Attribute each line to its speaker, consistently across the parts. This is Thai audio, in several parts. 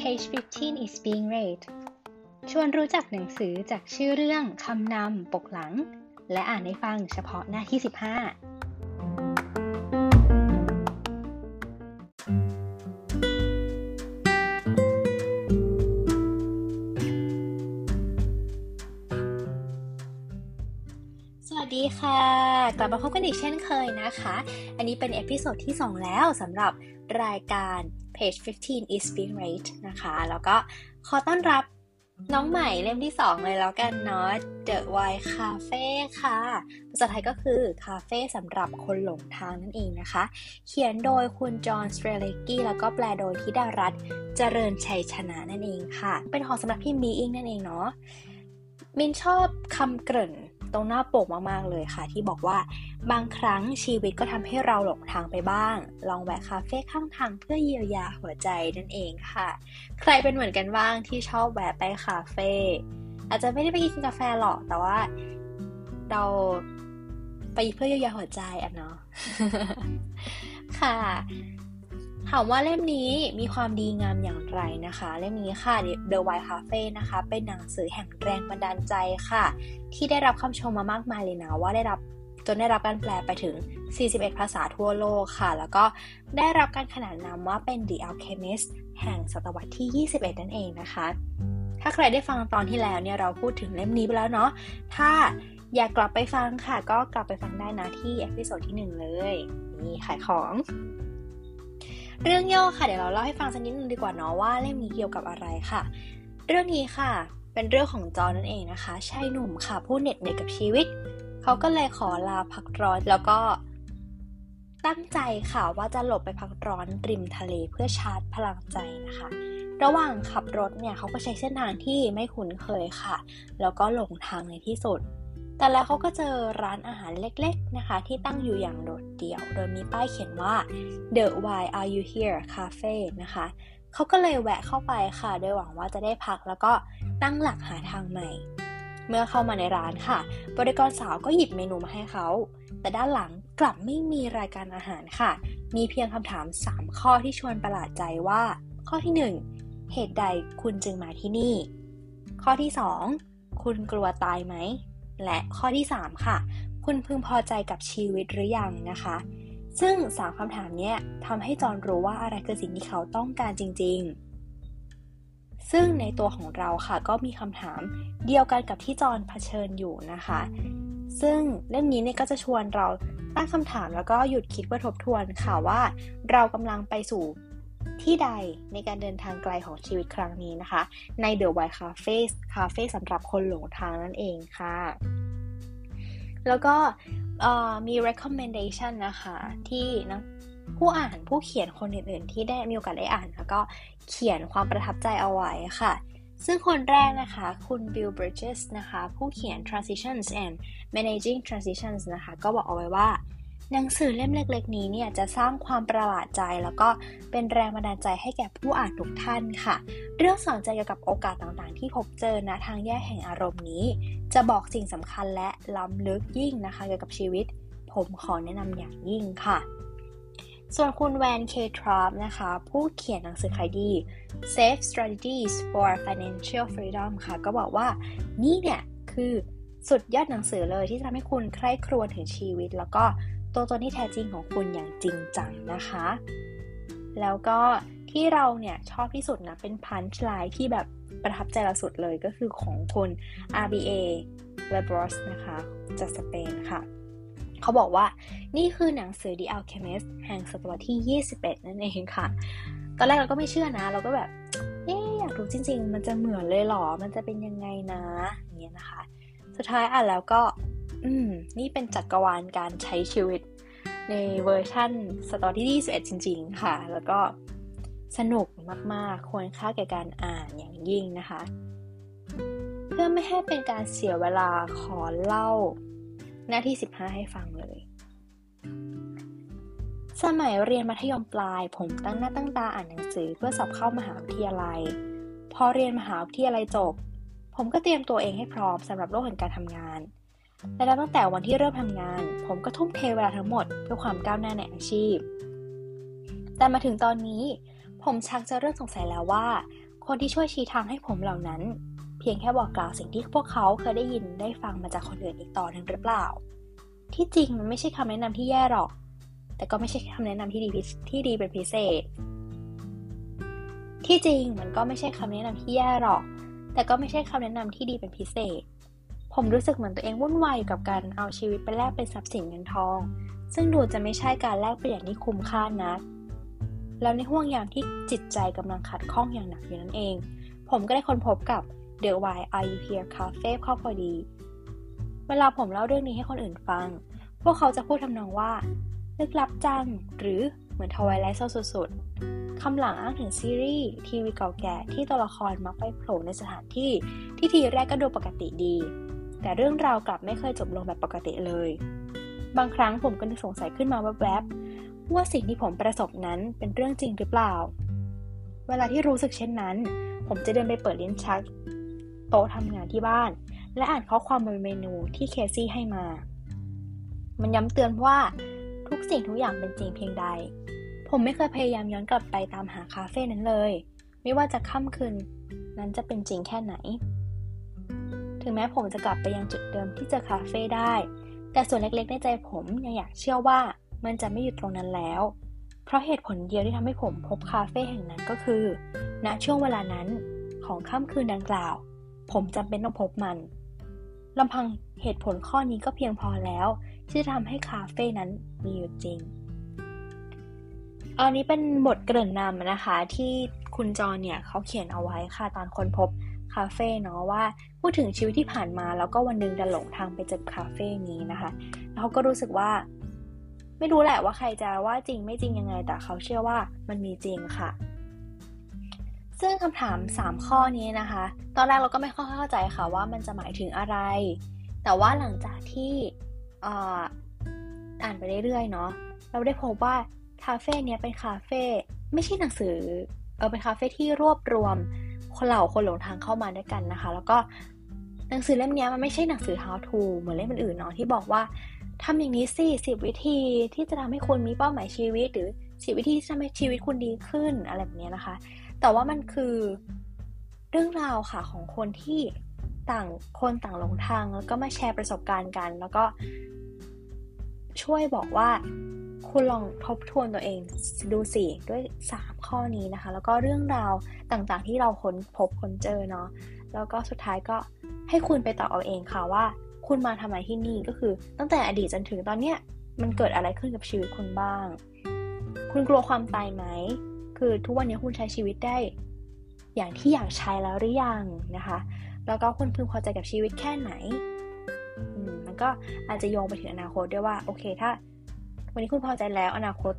Speaker 1: Page 15 is being read ชวนรู้จักหนังสือจากชื่อเรื่องคำนำปกหลัง และอ่านให้ฟังเฉพาะหน้าที่ 15 ดีค่ะ กลับมาพบกันอีกเช่นเคยนะคะ อันนี้เป็น episode ที่ 2 แล้วสำหรับรายการ Page 15 is being read นะคะ แล้วก็ขอต้อนรับน้องใหม่เล่มที่ 2 เลยแล้วกันเนาะ The White Cafe ค่ะ ภาษาไทยก็คือคาเฟ่สำหรับคนหลงทางนั่นเองนะคะ เขียนโดยคุณจอห์นสเตรเลกี้แล้วก็แปลโดยธิดารัตน์เจริญชัยชนะนั่นเองค่ะ เป็นของสำหรับพี่มีอิงนั่นเองเนาะมินชอบคำเกริ่น ตรงหน้าปกมากๆเลยค่ะ ที่บอกว่าบางครั้งชีวิตก็ทำให้เราหลงทางไปบ้าง ลองแวะคาเฟ่ข้างทางเพื่อเยียวยาหัวใจนั่นเองค่ะ ใครเป็นเหมือนกันบ้างที่ชอบแวะไปคาเฟ่อาจจะไม่ได้ไปกินกาแฟหรอกแต่ว่าเราไปเพื่อเยียวยาหัวใจอะเนาะค่ะ ถามว่าเล่มนี้มีความดีงามอย่างไรนะคะ เล่มนี้ค่ะ The White Cafe นะคะ เป็นหนังสือแห่งแรงบันดาลใจค่ะ ที่ได้รับคำชมมามากมายเลยนะว่าได้รับจนได้รับการแปลไปถึง 41 ภาษาทั่วโลกค่ะ แล้วก็ได้รับการขนานนามว่าเป็น The Alchemist แห่งศตวรรษที่ 21 นั่นเองนะคะ ถ้าใครได้ฟังตอนที่แล้วเนี่ยเราพูดถึงเล่มนี้ไปแล้วเนาะ ถ้าอยากกลับไปฟังค่ะ ก็กลับไปฟังได้นะที่ episode ที่ 1 เลย นี่ขายของ เรื่องย่อค่ะเดี๋ยวเราเล่าให้ฟังสักนิดนึงดีกว่าเนาะว่าเล่มนี้เกี่ยวกับอะไรค่ะ เรื่องนี้ค่ะ เป็นเรื่องของจอนั่นเองนะคะชายหนุ่มค่ะ ผู้เหน็ดเหนื่อยกับชีวิต เขาก็เลยขอลาพักร้อนแล้วก็ตั้งใจค่ะว่าจะหลบไปพักร้อนริมทะเลเพื่อชาร์จพลังใจนะคะ ระหว่างขับรถเนี่ยเขาก็ใช้เส้นทางที่ไม่คุ้นเคยค่ะ แล้วก็หลงทางในที่สุด แต่แล้วเขาก็เจอร้านอาหารเล็กๆนะคะ ที่ตั้งอยู่อย่างโดดเดี่ยว โดยมีป้ายเขียนว่า The Why Are You Here Cafe นะคะเขาก็เลยแวะเข้าไปค่ะ โดยหวังว่าจะได้พักแล้วก็ตั้งหลักหาทางใหม่ เมื่อเข้ามาในร้านค่ะ บริกรสาวก็หยิบเมนูมาให้เขา แต่ด้านหลังกลับไม่มีรายการอาหารค่ะ มีเพียงคำถาม 3 ข้อที่ชวนประหลาดใจว่า ข้อที่ 1 เหตุใดคุณจึงมาที่นี่ ข้อที่ 2 คุณกลัวตายไหม และข้อที่ 3 ค่ะ คุณพึงพอใจกับชีวิตหรือยังนะคะ ซึ่งสามคำถามนี้ทำให้จอนรู้ว่าอะไรคือสิ่งที่เขาต้องการจริง ๆซึ่งในตัวของเราค่ะก็มีคำถามเดียวกันกับที่จอนเผชิญอยู่นะคะ ซึ่งเล่มนี้เนี่ยก็จะชวนเราตั้งคำถามแล้วก็หยุดคิดว่าทบทวนค่ะว่า เรากำลังไปสู่ ที่ใดในการเดินทางไกลของชีวิตครั้งนี้นะคะ ใน The White Cafe Cafe สำหรับคนหลงทางนั่นเองค่ะ แล้วก็มี recommendation นะคะ ที่นะผู้อ่านผู้เขียนคนอื่นๆ ที่ได้มีโอกาสได้อ่านแล้วก็เขียนความประทับใจเอาไว้ค่ะ ซึ่งคนแรกนะคะ คุณ Bill Bridges นะคะ ผู้เขียน Transitions and Managing Transitions นะคะ ก็บอกเอาไว้ว่า หนังสือเล่มเล็ก ๆ นี้เนี่ยจะสร้างความประหลาดใจ แล้วก็เป็นแรงบันดาลใจให้แก่ผู้อ่านทุกท่านค่ะ เรื่องสอนใจเกี่ยวกับโอกาสต่างๆ ที่พบเจอณทางแยกแห่งอารมณ์นี้ จะบอกสิ่งสำคัญและล้ำลึกยิ่งนะคะเกี่ยวกับชีวิต ผมขอแนะนำอย่างยิ่งค่ะ ส่วนคุณ Van K. Tharp นะคะ ผู้เขียนหนังสือขายดี Safe Strategies for Financial Freedom ค่ะ ก็บอกว่านี่เนี่ยคือสุดยอดหนังสือเลยที่ทำให้คุณใคร่ครวญถึงชีวิตแล้วก็ ตัวตนที่แท้จริงของคุณอย่างจริงจังนะคะ แล้วก็ที่เราเนี่ยชอบที่สุดนะเป็น punchline ที่แบบประทับใจเราสุดเลยก็คือของคุณ RBA l e b r o s นะคะจากสเปนค่ะ เขาบอกว่านี่คือหนังสือ The Alchemist แห่งศตวรรษที่ 21 นั่นเองค่ะ ตอนแรกเราก็ไม่เชื่อนะ เราก็แบบเอ๊อยากรู้จริง ๆ มันจะเหมือนเลยหรอ มันจะเป็นยังไงนะอย่างเงี้ยนะคะ สุดท้ายอ่านแล้วก็ อืม นี่เป็นจักรวาลการใช้ชีวิต ในเวอร์ชั่นศตวรรษที่21จริง ๆ ค่ะ แล้วก็สนุกมากๆ ควรค่าแก่การอ่านอย่างยิ่งนะคะ เพื่อไม่ให้เป็นการเสียเวลาขอเล่า หน้าที่ 15 ให้ฟังเลย สมัยเรียนมัธยมปลาย ผมตั้งหน้าตั้งตาอ่านหนังสือเพื่อสอบเข้ามหาวิทยาลัย พอเรียนมหาวิทยาลัยจบ ผมก็เตรียมตัวเองให้พร้อมสำหรับโลกแห่งการทำงาน และนับตั้งแต่วันที่เริ่มทำงาน ผมก็ทุ่มเทเวลาทั้งหมดเพื่อความก้าวหน้าในอาชีพ แต่มาถึงตอนนี้ ผมชักจะเริ่มสงสัยแล้วว่า คนที่ช่วยชี้ทางให้ผมเหล่านั้น เพียงแค่บอกกล่าวสิ่งที่พวกเขาเคยได้ยินได้ฟังมาจากคนอื่นอีกต่อหนึ่งหรือเปล่า ที่จริงมันไม่ใช่คำแนะนำที่แย่หรอก แต่ก็ไม่ใช่คำแนะนำที่ดีที่ดีเป็นพิเศษ ที่จริงมันก็ไม่ใช่คำแนะนำที่แย่หรอก แต่ก็ไม่ใช่คำแนะนำที่ดีเป็นพิเศษ ผมรู้สึกเหมือนตัวเองวุ่นวายกับการเอาชีวิตไปแลกเป็นทรัพย์สินเงินทอง ซึ่งดูจะไม่ใช่การแลกเปลี่ยนที่คุ้มค่านักแล้วในห่วงยามที่จิตใจกำลังขัดข้องอย่างหนักอยู่นั่นเอง ผมก็ได้ค้นพบกับ The Why Are You Here Cafe เข้าพอดี เวลาผมเล่าเรื่องนี้ให้คนอื่นฟัง พวกเขาจะพูดทำนองว่า ลึกลับจัง หรือเหมือนทวายไลท์สุดๆ คำหลังอ้างถึงซีรีส์ทีวีเก่าแก่ที่ตัวละครมักไปโผล่ในสถานที่ที่ทีแรกก็ดูปกติดี แต่เรื่องราวกลับไม่เคยจบลงแบบปกติเลย บางครั้งผมก็นึกสงสัยขึ้นมาแวบๆว่าสิ่งที่ผมประสบนั้นเป็นเรื่องจริงหรือเปล่า เวลาที่รู้สึกเช่นนั้น ผมจะเดินไปเปิดลิ้นชัก โต๊ะทำงานที่บ้าน และอ่านข้อความบนเมนูที่เคซี่ให้มา มันย้ำเตือนว่าทุกสิ่งทุกอย่างเป็นจริงเพียงใด ผมไม่เคยพยายามย้อนกลับไปตามหาคาเฟ่นั้นเลย ไม่ว่าจะค่ำคืนนั้นจะเป็นจริงแค่ไหน ถึงแม้ผมจะกลับไปยังจุดเดิมที่เจะคาเฟ่ได้ แต่ส่วนเล็กๆ ในใจผมยังอยากเชื่อว่ามันจะไม่หยุดตรงนั้นแล้ว เพราะเหตุผลเดียวที่ทำให้ผมพบคาเฟ่แห่งนั้นก็คือ ณช่วงเวลานั้นของค่ำคืนดังกล่าว ผมจำเป็นต้องพบมันลำพังเหตุผลข้อนี้ก็เพียงพอแล้ว ที่จะทำให้คาเฟ่นั้นมีอยู่จริง อันนี้เป็นบทเกริ่นนำนะคะที่คุณจอเนี่ยเขาเขียนเอาไว้ค่ะตอนค้นพบาเฟ่เนาะว่าพูดถึงชีวิตที่ผ่านมา แล้วก็วันหนึ่งดันหลงทางไปเจอคาเฟ่นี้นะคะแล้วเขาก็รู้สึกว่า ไม่รู้แหละว่าใครจะว่าจริงไม่จริงยังไง แต่เขาเชื่อว่ามันมีจริงค่ะ ซึ่งคำถาม 3 ข้อนี้นะคะ ตอนแรกเราก็ไม่ค่อยเข้าใจค่ะว่ามันจะหมายถึงอะไร แต่ว่าหลังจากที่อ่านไปเรื่อยๆเนาะเราได้พบว่าคาเฟ่เนี้ยเป็นคาเฟ่ไม่ใช่หนังสือเออเป็นคาเฟ่ที่รวบรวม คนเหล่าคนหลงทางเข้ามาด้วยกันนะคะ แล้วก็หนังสือเล่มนี้มันไม่ใช่หนังสือ how to เหมือนเล่มอื่นๆเนาะที่บอกว่าทำอย่างนี้สิสิบวิธีที่จะทำให้คุณมีเป้าหมายชีวิต หรือสิบวิธีที่ทำให้ชีวิตคุณดีขึ้นอะไรแบบนี้นะคะ แต่ว่ามันคือเรื่องราวค่ะของคนที่ต่างคนต่างหลงทางแล้วก็มาแชร์ประสบการณ์กัน แล้วก็ช่วยบอกว่า คุณลองทบทวนตัวเองดูสิด้วย 3 ข้อนี้นะคะ แล้วก็เรื่องราวต่างๆที่เราค้นพบค้นเจอเนาะแล้วก็สุดท้ายก็ให้คุณไปตอบเอาเองค่ะว่า คุณมาทำไมที่นี่ก็คือ ตั้งแต่อดีตจนถึงตอนเนี้ยมันเกิดอะไรขึ้นกับชีวิตคุณบ้าง คุณกลัวความตายไหม คือทุกวันนี้คุณใช้ชีวิตได้ อย่างที่อยากใช้แล้วหรือยังนะคะ แล้วก็คุณพึงพอใจกับชีวิตแค่ไหน มันก็อาจจะโยงไปถึงอนาคตด้วยว่า โอเค ถ้า วันนี้คุณพอใจแล้วอนาคต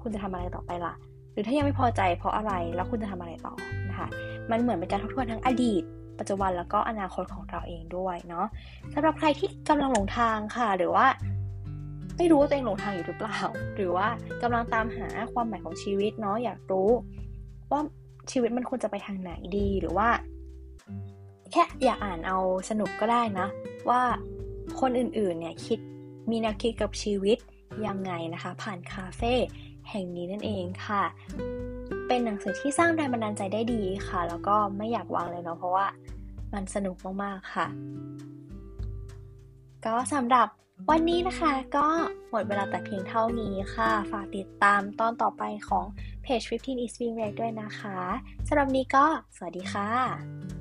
Speaker 1: คุณจะทำอะไรต่อไปล่ะ หรือถ้ายังไม่พอใจเพราะอะไรแล้วคุณจะทำอะไรต่อนะคะ มันเหมือนเป็นการทบทวนทั้งอดีต ปัจจุบันแล้วก็อนาคตของเราเองด้วยเนาะสำหรับใครที่กำลังหลงทางค่ะ หรือว่าไม่รู้ว่าตัวเองหลงทางอยู่หรือเปล่า หรือว่ากำลังตามหาความหมายของชีวิตเนาะอยากรู้ว่าชีวิตมันควรจะไปทางไหนดีหรือว่า แค่อยากอ่านเอาสนุกก็ได้นะ ว่าคนอื่นๆเนี่ยคิดมีแนวคิดกับชีวิต ยังไงนะคะ ผ่านคาเฟ่แห่งนี้นั่นเองค่ะ เป็นหนังสือที่สร้างแรงบันดาลใจได้ดีค่ะ แล้วก็ไม่อยากวางเลยเนาะเพราะว่ามันสนุกมากๆค่ะ ก็สำหรับวันนี้นะคะก็หมดเวลาแต่เพียงเท่านี้ค่ะ ฝากติดตามตอนต่อไปของเพจ 15 is being red ด้วยนะคะสำหรับนี้ก็สวัสดีค่ะ